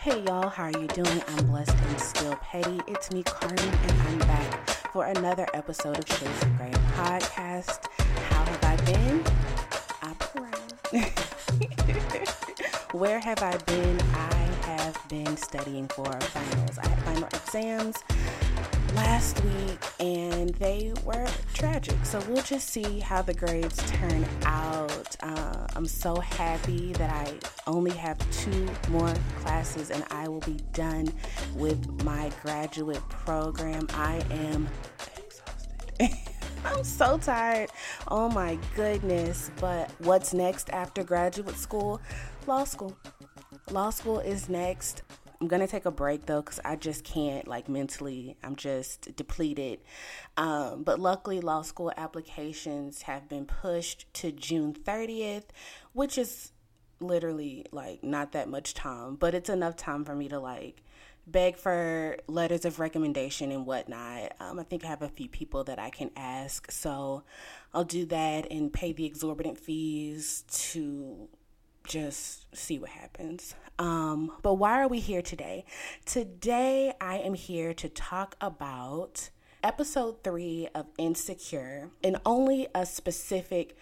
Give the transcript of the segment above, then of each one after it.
Hey y'all, how are you doing? I'm blessed and still petty. It's me, Carmen, and I'm back for another episode of Shades of Grey podcast. How have I been? I pray. Where have I been? I have been studying for finals. I had final exams last week and they were tragic. So we'll just see how the grades turn out. Uh, I'm so happy that I only have two more classes and I will be done with my graduate program. I am exhausted. I'm so tired. Oh my goodness. But what's next after graduate school? Law school. Law school is next. I'm gonna take a break though because I just can't like mentally. I'm just depleted. Um, but luckily, law school applications have been pushed to June 30th, which is literally like not that much time, but it's enough time for me to like beg for letters of recommendation and whatnot. Um, I think I have a few people that I can ask, so I'll do that and pay the exorbitant fees to just see what happens. Um, but why are we here today? Today, I am here to talk about episode three of Insecure and only a specific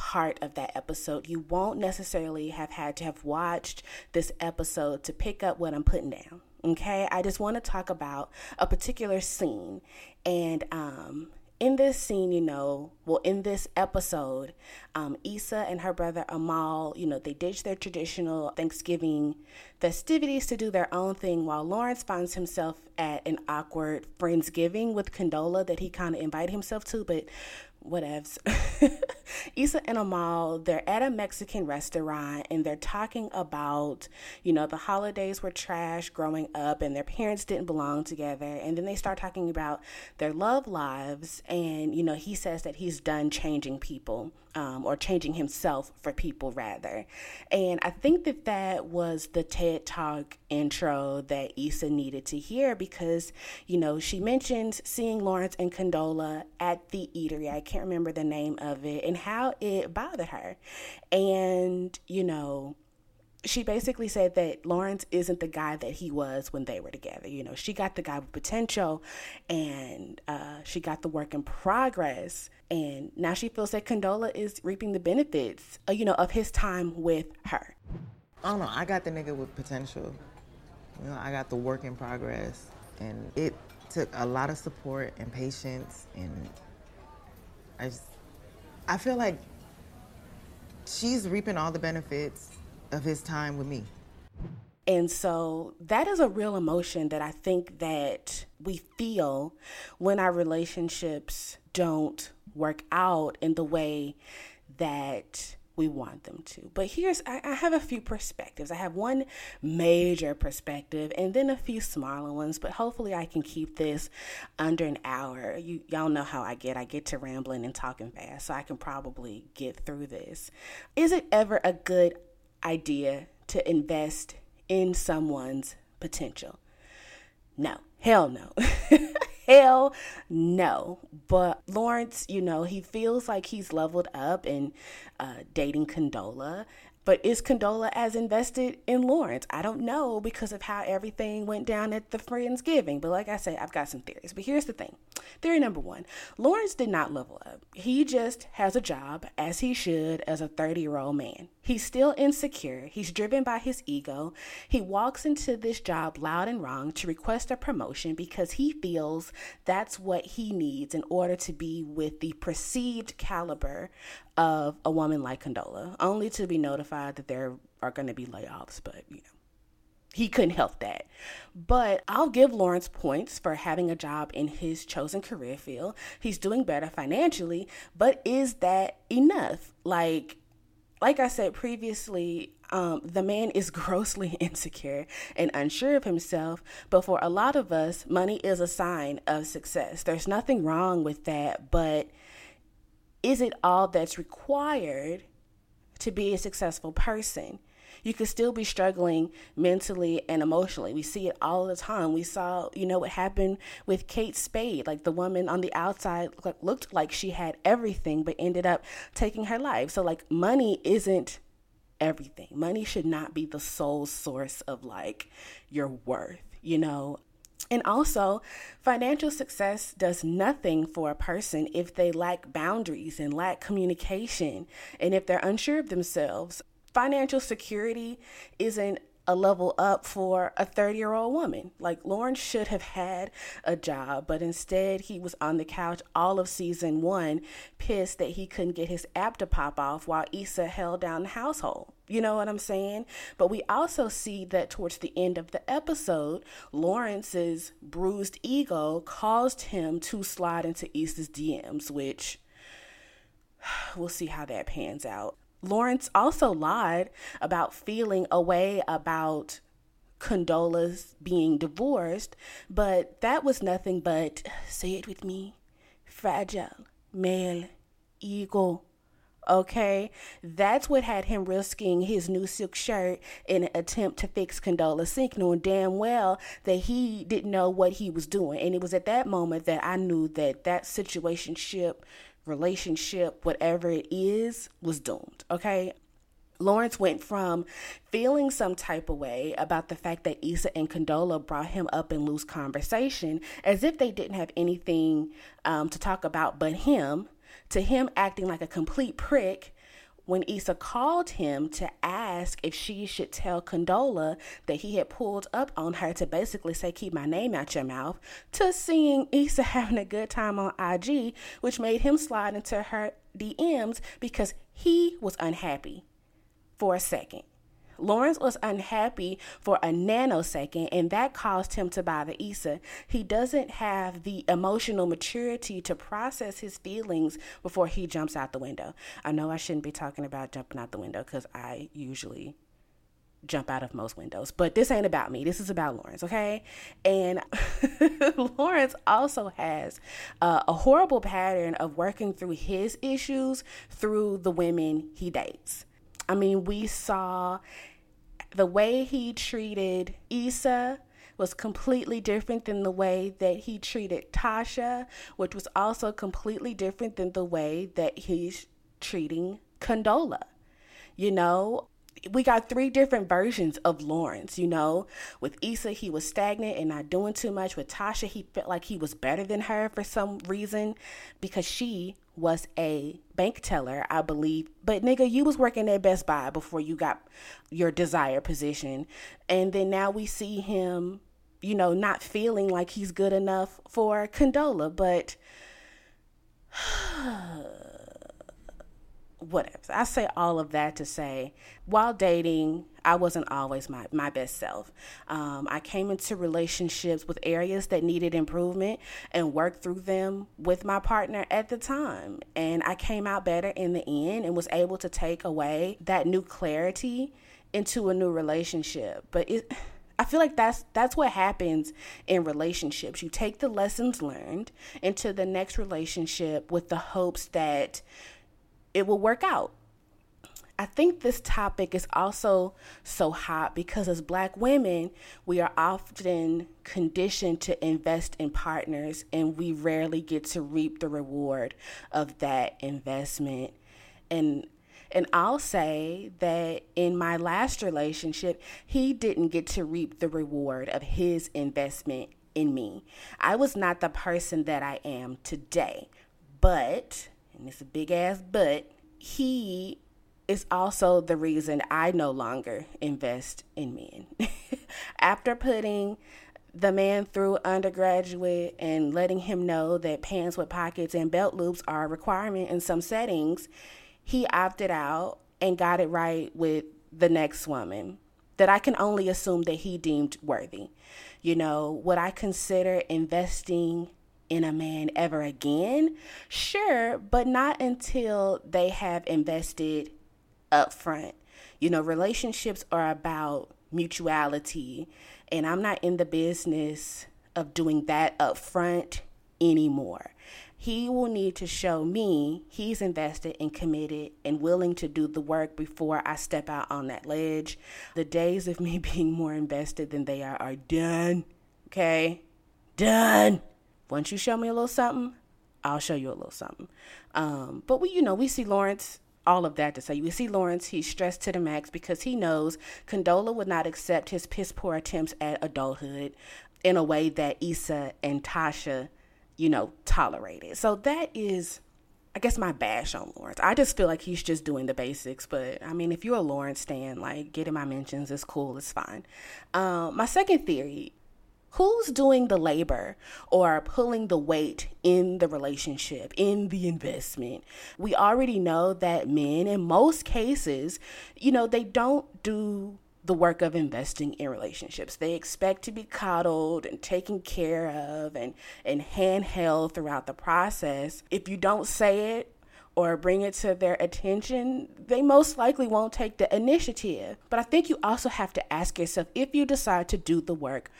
part of that episode. You won't necessarily have had to have watched this episode to pick up what I'm putting down. Okay, I just want to talk about a particular scene and um in this scene, you know, well, in this episode, um, Issa and her brother Amal, you know, they ditch their traditional Thanksgiving festivities to do their own thing while Lawrence finds himself at an awkward Friendsgiving with Condola that he kind of invited himself to, but whatevs. Issa and Amal, they're at a Mexican restaurant and they're talking about, you know, the holidays were trash growing up and their parents didn't belong together. And then they start talking about their love lives. And, you know, he says that he's done changing people um, or changing himself for people, rather. And I think that that was the TED Talk intro that Issa needed to hear because, you know, she mentioned seeing Lawrence and Condola at the eatery. I can't remember the name of it and how it bothered her. And, you know, she basically said that Lawrence isn't the guy that he was when they were together. You know, she got the guy with potential and uh, she got the work in progress. And now she feels that Condola is reaping the benefits, uh, you know, of his time with her. I don't know. I got the nigga with potential. You know, I got the work in progress. And it took a lot of support and patience. And I just, I feel like she's reaping all the benefits of his time with me. And so that is a real emotion that I think that we feel when our relationships don't work out in the way that we want them to. But here's, I, I, have a few perspectives. I have one major perspective and then a few smaller ones, but hopefully I can keep this under an hour. You, y'all know how I get. I get to rambling and talking fast, so I can probably get through this. Is it ever a good idea to invest in someone's potential? No, hell no. hell no. But Lawrence, you know, he feels like he's leveled up in uh, dating Condola. But is Condola as invested in Lawrence? I don't know because of how everything went down at the Friendsgiving. But like I said, I've got some theories. But here's the thing theory number one Lawrence did not level up. He just has a job, as he should, as a 30 year old man. He's still insecure. He's driven by his ego. He walks into this job loud and wrong to request a promotion because he feels that's what he needs in order to be with the perceived caliber of a woman like Condola, only to be notified that there are going to be layoffs, but you know. He couldn't help that. But I'll give Lawrence points for having a job in his chosen career field. He's doing better financially, but is that enough? Like like I said previously, um, the man is grossly insecure and unsure of himself. But for a lot of us, money is a sign of success. There's nothing wrong with that, but is it all that's required to be a successful person? You could still be struggling mentally and emotionally. We see it all the time. We saw, you know, what happened with Kate Spade. Like the woman on the outside looked like she had everything, but ended up taking her life. So, like, money isn't everything. Money should not be the sole source of like your worth, you know? And also, financial success does nothing for a person if they lack boundaries and lack communication and if they're unsure of themselves. Financial security isn't a level up for a 30 year old woman. Like Lawrence should have had a job, but instead he was on the couch all of season one, pissed that he couldn't get his app to pop off while Issa held down the household. You know what I'm saying? But we also see that towards the end of the episode, Lawrence's bruised ego caused him to slide into Issa's DMs, which we'll see how that pans out. Lawrence also lied about feeling a way about Condola's being divorced, but that was nothing but, say it with me, fragile male ego. Okay, that's what had him risking his new silk shirt in an attempt to fix Condola's sink, knowing damn well that he didn't know what he was doing. And it was at that moment that I knew that that situationship relationship, whatever it is, was doomed. Okay. Lawrence went from feeling some type of way about the fact that Issa and Condola brought him up in loose conversation as if they didn't have anything um, to talk about but him, to him acting like a complete prick when Issa called him to ask if she should tell Condola that he had pulled up on her to basically say, Keep my name out your mouth, to seeing Issa having a good time on IG, which made him slide into her DMs because he was unhappy for a second. Lawrence was unhappy for a nanosecond, and that caused him to buy the Issa. He doesn't have the emotional maturity to process his feelings before he jumps out the window. I know I shouldn't be talking about jumping out the window because I usually jump out of most windows. But this ain't about me. This is about Lawrence, okay? And Lawrence also has uh, a horrible pattern of working through his issues through the women he dates. I mean, we saw the way he treated Issa was completely different than the way that he treated Tasha, which was also completely different than the way that he's treating Condola. You know, we got three different versions of Lawrence, you know. With Issa, he was stagnant and not doing too much. With Tasha, he felt like he was better than her for some reason because she was a bank teller, I believe. But nigga, you was working at Best Buy before you got your desired position. And then now we see him, you know, not feeling like he's good enough for Condola, but whatever. I say all of that to say, while dating, I wasn't always my, my best self. Um, I came into relationships with areas that needed improvement and worked through them with my partner at the time. And I came out better in the end and was able to take away that new clarity into a new relationship. But it. I feel like that's that's what happens in relationships. You take the lessons learned into the next relationship with the hopes that it will work out. I think this topic is also so hot because as black women, we are often conditioned to invest in partners and we rarely get to reap the reward of that investment. And and I'll say that in my last relationship, he didn't get to reap the reward of his investment in me. I was not the person that I am today. But and it's a big ass but, he is also the reason I no longer invest in men. After putting the man through undergraduate and letting him know that pants with pockets and belt loops are a requirement in some settings, he opted out and got it right with the next woman that I can only assume that he deemed worthy. You know, would I consider investing in a man ever again? Sure, but not until they have invested up front. You know, relationships are about mutuality, and I'm not in the business of doing that up front anymore. He will need to show me he's invested and committed and willing to do the work before I step out on that ledge. The days of me being more invested than they are are done. Okay? Done. Once you show me a little something, I'll show you a little something. Um, but we, you know, we see Lawrence all of that to say, you see Lawrence, he's stressed to the max because he knows Condola would not accept his piss poor attempts at adulthood in a way that Issa and Tasha, you know, tolerated. So that is, I guess, my bash on Lawrence. I just feel like he's just doing the basics. But I mean, if you're a Lawrence stan, like getting my mentions is cool, it's fine. Um, my second theory who's doing the labor or pulling the weight in the relationship, in the investment? We already know that men, in most cases, you know, they don't do the work of investing in relationships. They expect to be coddled and taken care of and, and handheld throughout the process. If you don't say it, or bring it to their attention, they most likely won't take the initiative. But I think you also have to ask yourself if you decide to do the work,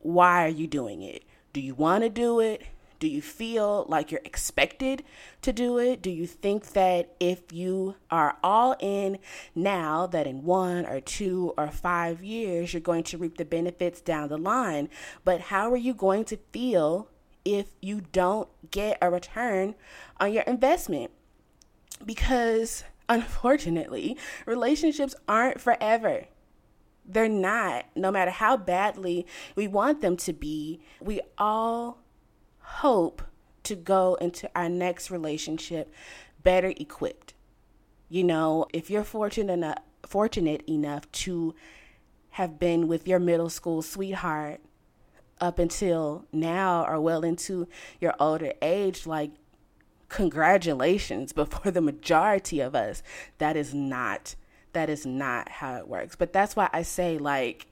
why are you doing it? Do you want to do it? Do you feel like you're expected to do it? Do you think that if you are all in now, that in one or two or five years, you're going to reap the benefits down the line? But how are you going to feel if you don't get a return on your investment? Because unfortunately, relationships aren't forever. They're not, no matter how badly we want them to be. We all hope to go into our next relationship better equipped. You know, if you're fortunate enough, fortunate enough to have been with your middle school sweetheart up until now or well into your older age, like congratulations. But for the majority of us, that is not that is not how it works. But that's why I say, like,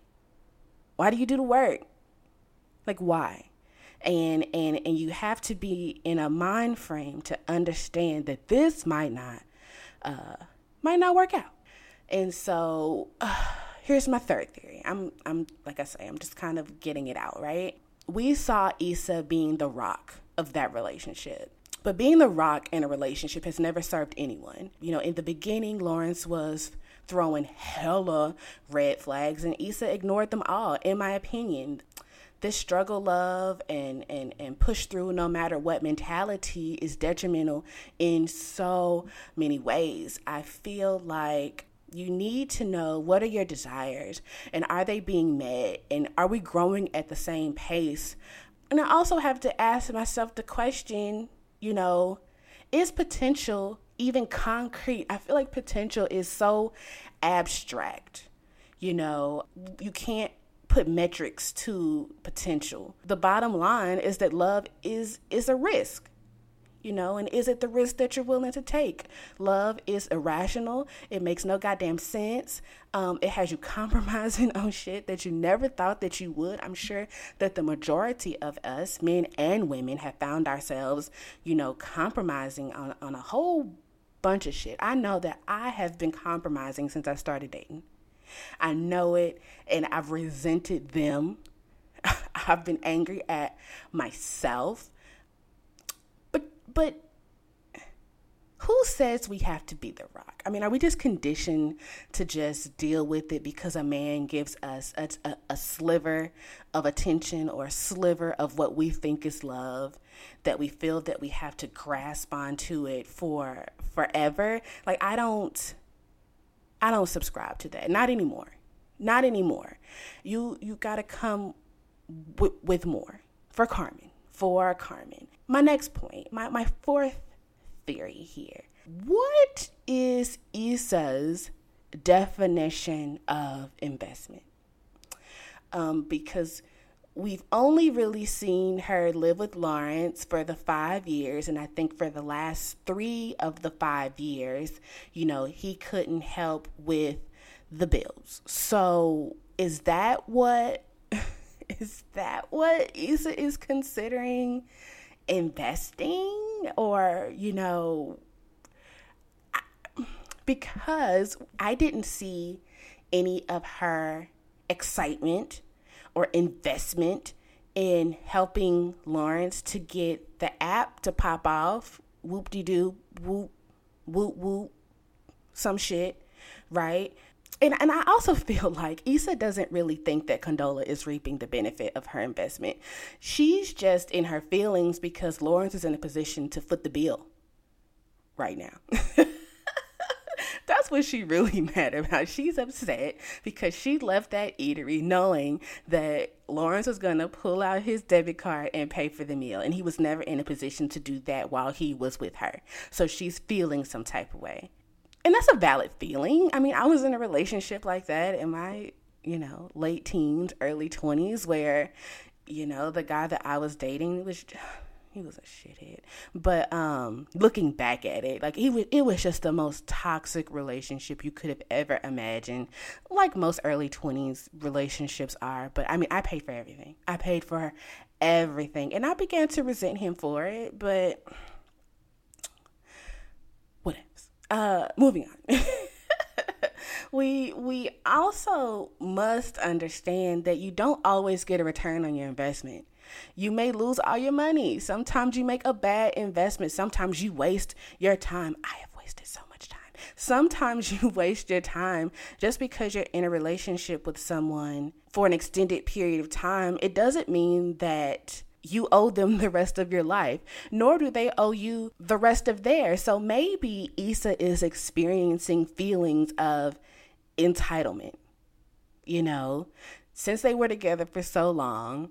why do you do the work? Like, why? And and and you have to be in a mind frame to understand that this might not uh, might not work out. And so, uh, here's my third theory. I'm I'm like I say, I'm just kind of getting it out, right? We saw Issa being the rock of that relationship. But being the rock in a relationship has never served anyone. You know, in the beginning, Lawrence was throwing hella red flags, and Issa ignored them all, in my opinion. This struggle love and, and, and push through no matter what mentality is detrimental in so many ways. I feel like you need to know what are your desires and are they being met and are we growing at the same pace and i also have to ask myself the question you know is potential even concrete. I feel like potential is so abstract. You know, you can't put metrics to potential. The bottom line is that love is is a risk you know, and is it the risk that you're willing to take? Love is irrational. It makes no goddamn sense. Um, it has you compromising on shit that you never thought that you would. I'm sure that the majority of us, men and women, have found ourselves, you know, compromising on, on a whole bunch of shit. I know that I have been compromising since I started dating. I know it, and I've resented them. I've been angry at myself but but, who says we have to be the rock? I mean, are we just conditioned to just deal with it because a man gives us a, a, a, sliver of attention or a sliver of what we think is love that we feel that we have to grasp onto it for forever? Like, I don't, I don't subscribe to that. Not anymore. Not anymore. You you got to come w- with more for Carmen. For Carmen my next point, my, my fourth theory here. What is Issa's definition of investment? Um, because we've only really seen her live with Lawrence for the five years, and I think for the last three of the five years, you know, he couldn't help with the bills. So, is that what is that what Issa is considering investing or, you know, because I didn't see any of her excitement or investment in helping Lawrence to get the app to pop off. Whoop de doo, whoop, whoop, whoop, some shit, right? and and I also feel like Issa doesn't really think that Condola is reaping the benefit of her investment. She's just in her feelings because Lawrence is in a position to foot the bill right now. That's what she really mad about. She's upset because she left that eatery knowing that Lawrence was going to pull out his debit card and pay for the meal. And he was never in a position to do that while he was with her. So she's feeling some type of way. And that's a valid feeling. I mean, I was in a relationship like that in my, you know, late teens, early 20s, where, you know, the guy that I was dating was he was a shithead. But um looking back at it, like he was it was just the most toxic relationship you could have ever imagined. Like most early 20s relationships are, but I mean, I paid for everything. I paid for everything. And I began to resent him for it, but whatever. Uh moving on. we we also must understand that you don't always get a return on your investment. You may lose all your money. Sometimes you make a bad investment. Sometimes you waste your time. I have wasted so much time. Sometimes you waste your time just because you're in a relationship with someone for an extended period of time. It doesn't mean that you owe them the rest of your life, nor do they owe you the rest of theirs. So maybe Issa is experiencing feelings of entitlement. You know, since they were together for so long,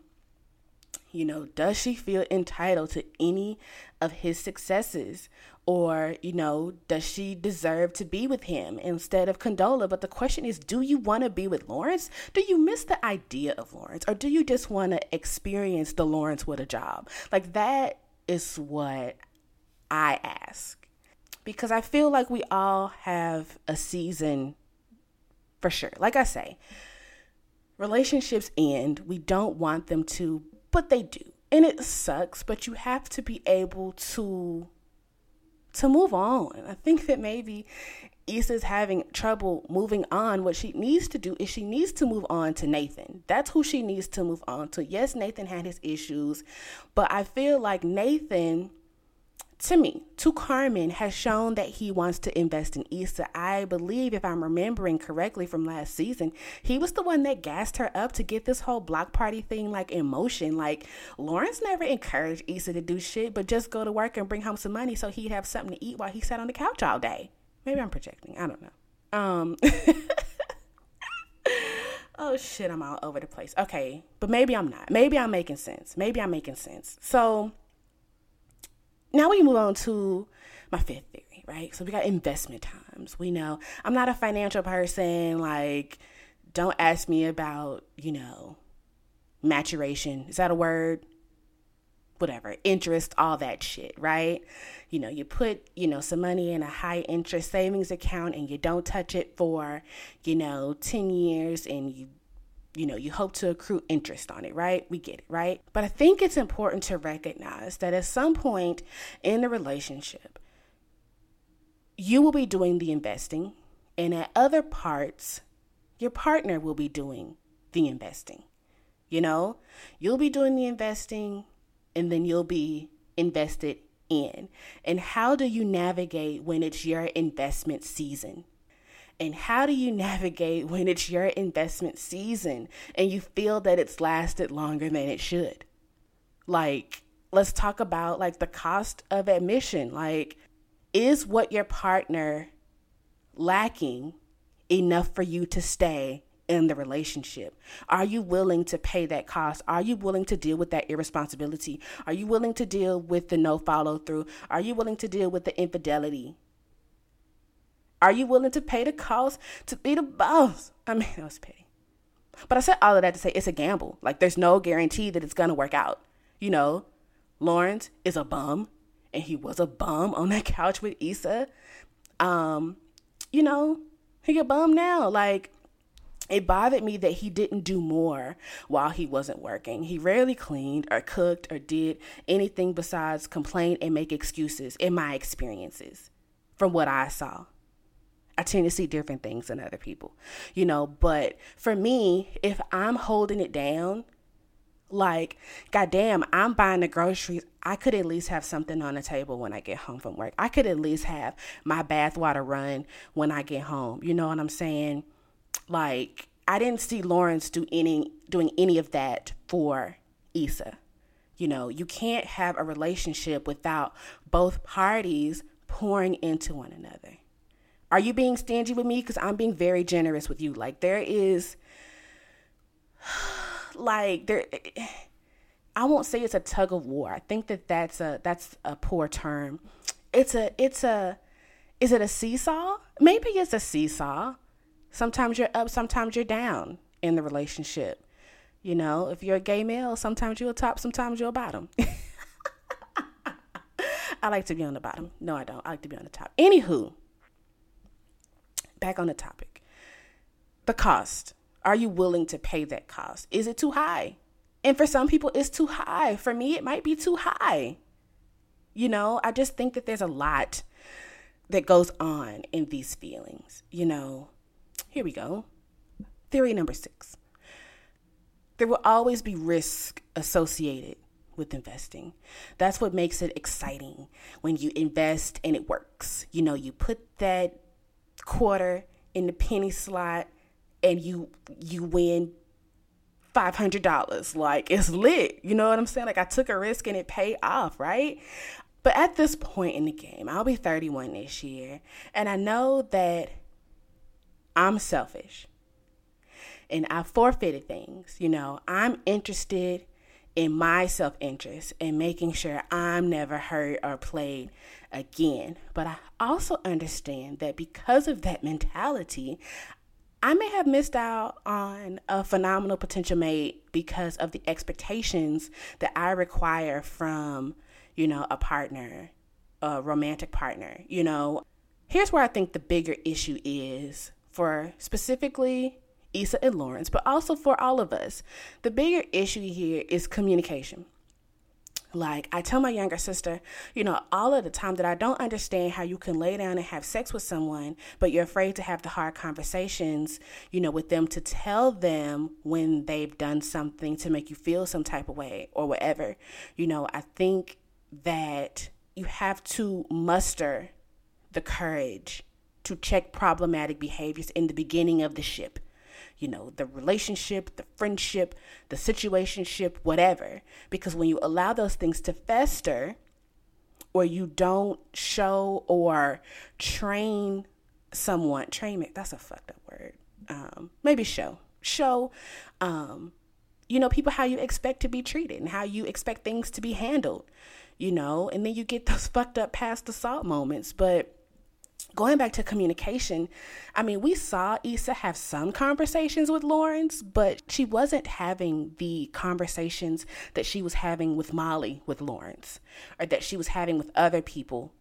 you know, does she feel entitled to any of his successes? Or, you know, does she deserve to be with him instead of Condola? But the question is, do you want to be with Lawrence? Do you miss the idea of Lawrence? Or do you just want to experience the Lawrence with a job? Like, that is what I ask. Because I feel like we all have a season for sure. Like I say, relationships end. We don't want them to, but they do. And it sucks, but you have to be able to to move on. I think that maybe Issa's having trouble moving on. What she needs to do is she needs to move on to Nathan. That's who she needs to move on to. Yes, Nathan had his issues, but I feel like Nathan to me, to Carmen, has shown that he wants to invest in Issa. I believe, if I'm remembering correctly from last season, he was the one that gassed her up to get this whole block party thing like in motion. Like Lawrence never encouraged Issa to do shit, but just go to work and bring home some money so he'd have something to eat while he sat on the couch all day. Maybe I'm projecting. I don't know. Um. oh shit, I'm all over the place. Okay, but maybe I'm not. Maybe I'm making sense. Maybe I'm making sense. So now we move on to my fifth theory, right? So we got investment times. We know I'm not a financial person. Like, don't ask me about, you know, maturation. Is that a word? Whatever, interest, all that shit, right? You know, you put, you know, some money in a high interest savings account and you don't touch it for, you know, 10 years and you you know, you hope to accrue interest on it, right? We get it, right? But I think it's important to recognize that at some point in the relationship, you will be doing the investing, and at other parts, your partner will be doing the investing. You know, you'll be doing the investing, and then you'll be invested in. And how do you navigate when it's your investment season? And how do you navigate when it's your investment season and you feel that it's lasted longer than it should? Like, let's talk about like the cost of admission. Like, is what your partner lacking enough for you to stay in the relationship? Are you willing to pay that cost? Are you willing to deal with that irresponsibility? Are you willing to deal with the no follow through? Are you willing to deal with the infidelity? Are you willing to pay the cost to be the boss? I mean, that was petty. But I said all of that to say it's a gamble. Like, there's no guarantee that it's going to work out. You know, Lawrence is a bum, and he was a bum on that couch with Issa. Um, you know, he a bum now. Like, it bothered me that he didn't do more while he wasn't working. He rarely cleaned or cooked or did anything besides complain and make excuses in my experiences from what I saw. I tend to see different things than other people, you know. But for me, if I'm holding it down, like, goddamn, I'm buying the groceries. I could at least have something on the table when I get home from work. I could at least have my bathwater run when I get home. You know what I'm saying? Like, I didn't see Lawrence do any doing any of that for Issa. You know, you can't have a relationship without both parties pouring into one another Are you being stingy with me? Because I'm being very generous with you. Like, there is, like, there. I won't say it's a tug of war. I think that that's a that's a poor term. It's a it's a is it a seesaw? Maybe it's a seesaw. Sometimes you're up, sometimes you're down in the relationship. You know, if you're a gay male, sometimes you're a top, sometimes you're a bottom. I like to be on the bottom. No, I don't. I like to be on the top. Anywho, back on the topic. The cost. Are you willing to pay that cost? Is it too high? And for some people, it's too high. For me, it might be too high. You know, I just think that there's a lot that goes on in these feelings. You know, here we go. Theory number six there will always be risk associated with investing. That's what makes it exciting when you invest and it works. You know, you put that quarter in the penny slot and you you win $500 like it's lit. You know what i'm saying? Like i took a risk and it paid off right? But at this point in the game i'll be 31 this year and i know that i'm selfish. And i forfeited things you know? I'm interested in my self interest and making sure I'm never hurt or played again. But I also understand that because of that mentality, I may have missed out on a phenomenal potential mate because of the expectations that I require from, you know, a partner, a romantic partner. You know, here's where I think the bigger issue is for specifically Issa and Lawrence, but also for all of us. The bigger issue here is communication. Like, I tell my younger sister, you know, all of the time that I don't understand how you can lay down and have sex with someone, but you're afraid to have the hard conversations, you know, with them to tell them when they've done something to make you feel some type of way or whatever. You know, I think that you have to muster the courage to check problematic behaviors in the beginning of the ship you know, the relationship, the friendship, the situationship, whatever. Because when you allow those things to fester, or you don't show or train someone, train it, that's a fucked up word. Um, maybe show. Show um, you know, people how you expect to be treated and how you expect things to be handled, you know, and then you get those fucked up past the salt moments. But going back to communication, I mean, we saw Issa have some conversations with Lawrence, but she wasn't having the conversations that she was having with Molly with Lawrence, or that she was having with other people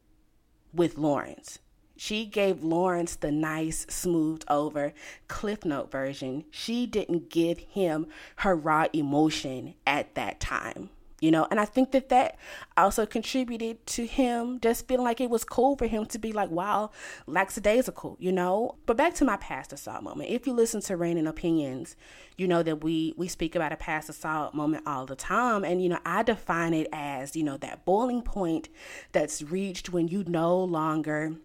with Lawrence. She gave Lawrence the nice, smoothed over Cliff Note version. She didn't give him her raw emotion at that time you know? And i think that that also contributed to him just feeling like it was cool for him to be like wow lackadaisical you know? But back to my past assault moment. If you listen to Reigning Opinions you know that we we speak about a past assault moment all the time. And you know i define it as you know that boiling point that's reached when you no longer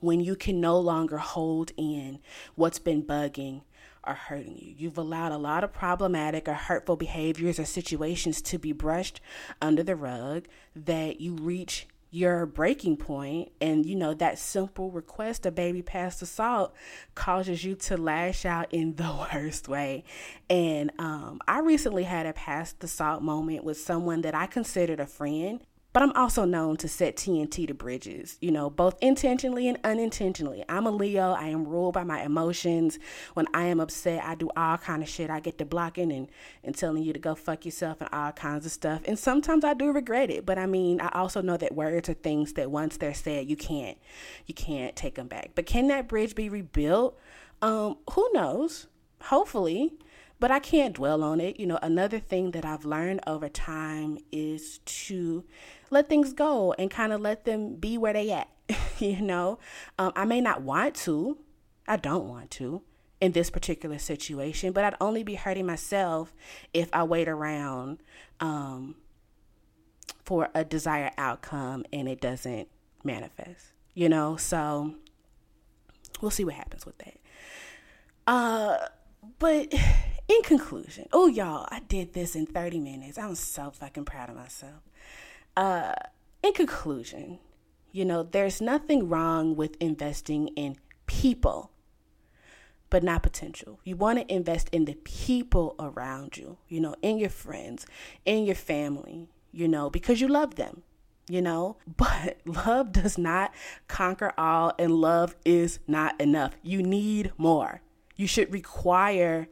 when you can no longer hold in what's been bugging are hurting you. You've allowed a lot of problematic or hurtful behaviors or situations to be brushed under the rug that you reach your breaking point and you know that simple request a baby past assault causes you to lash out in the worst way and um, i recently had a past assault moment with someone that i considered a friend but I'm also known to set TNT to bridges, you know, both intentionally and unintentionally. I'm a Leo. I am ruled by my emotions. When I am upset, I do all kind of shit. I get to blocking and, and telling you to go fuck yourself and all kinds of stuff. And sometimes I do regret it. But I mean, I also know that words are things that once they're said, you can't you can't take them back. But can that bridge be rebuilt? Um, who knows? Hopefully but I can't dwell on it. You know, another thing that I've learned over time is to let things go and kind of let them be where they at. you know, um, I may not want to, I don't want to in this particular situation, but I'd only be hurting myself if I wait around um, for a desired outcome and it doesn't manifest. You know, so we'll see what happens with that. Uh, but in conclusion, oh y'all, I did this in 30 minutes. I'm so fucking proud of myself. Uh, in conclusion, You know, there's nothing wrong with investing in people, but not potential. You want to invest in the people around you, you know, in your friends, in your family, you know, because you love them you know? But love does not conquer all, and love is not enough. You need more. You should require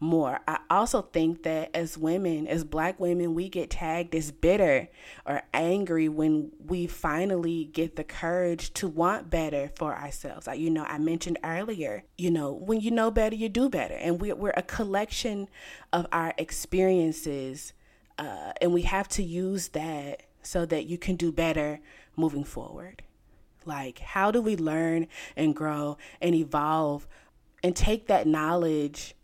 more. I also think that as women, as black women, we get tagged as bitter or angry when we finally get the courage to want better for ourselves. Like, you know, I mentioned earlier, you know, when you know better, you do better. And we're, we're a collection of our experiences, uh, and we have to use that so that you can do better moving forward. Like, how do we learn and grow and evolve and take that knowledge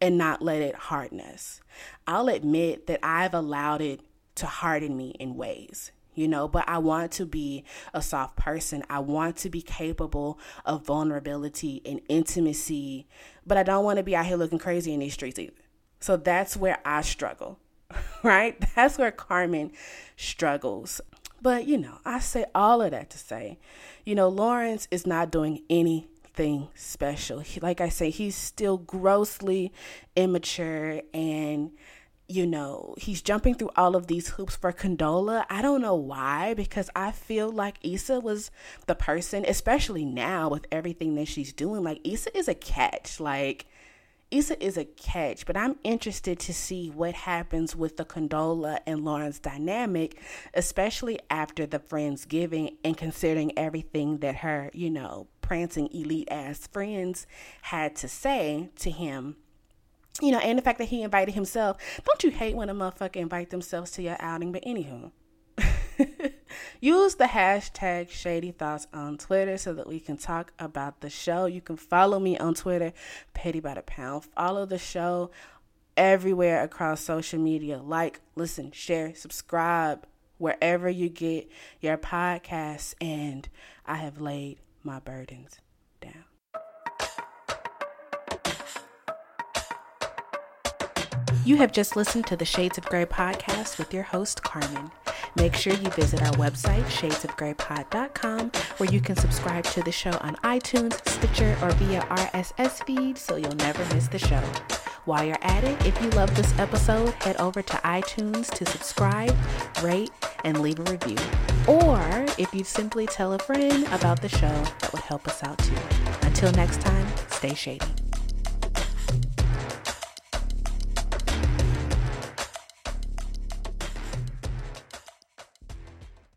and not let it harden us? I'll admit that I've allowed it to harden me in ways, you know, but I want to be a soft person. I want to be capable of vulnerability and intimacy, but I don't want to be out here looking crazy in these streets either. So that's where I struggle. right? That's where Carmen struggles. But, you know, I say all of that to say, you know, Lawrence is not doing anything special. He, like I say, he's still grossly immature and you know, he's jumping through all of these hoops for Condola. I don't know why, because I feel like Issa was the person, especially now with everything that she's doing. Like, Issa is a catch. Like, Issa is a catch, but I'm interested to see what happens with the Condola and Lawrence dynamic, especially after the Friendsgiving and considering everything that her, you know, prancing elite ass friends had to say to him. You know, and the fact that he invited himself. Don't you hate when a motherfucker invite themselves to your outing? But anywho. Use the hashtag Shady Thoughts on Twitter so that we can talk about the show. You can follow me on Twitter, Petty by the Pound. Follow the show everywhere across social media. Like, listen, share, subscribe wherever you get your podcasts. And I have laid my burdens down. You have just listened to the Shades of Grey podcast with your host, Carmen. Make sure you visit our website, shadesofgraypod.com, where you can subscribe to the show on iTunes, Stitcher, or via RSS feed so you'll never miss the show. While you're at it, if you love this episode, head over to iTunes to subscribe, rate, and leave a review. Or if you simply tell a friend about the show, that would help us out too. Until next time, stay shady.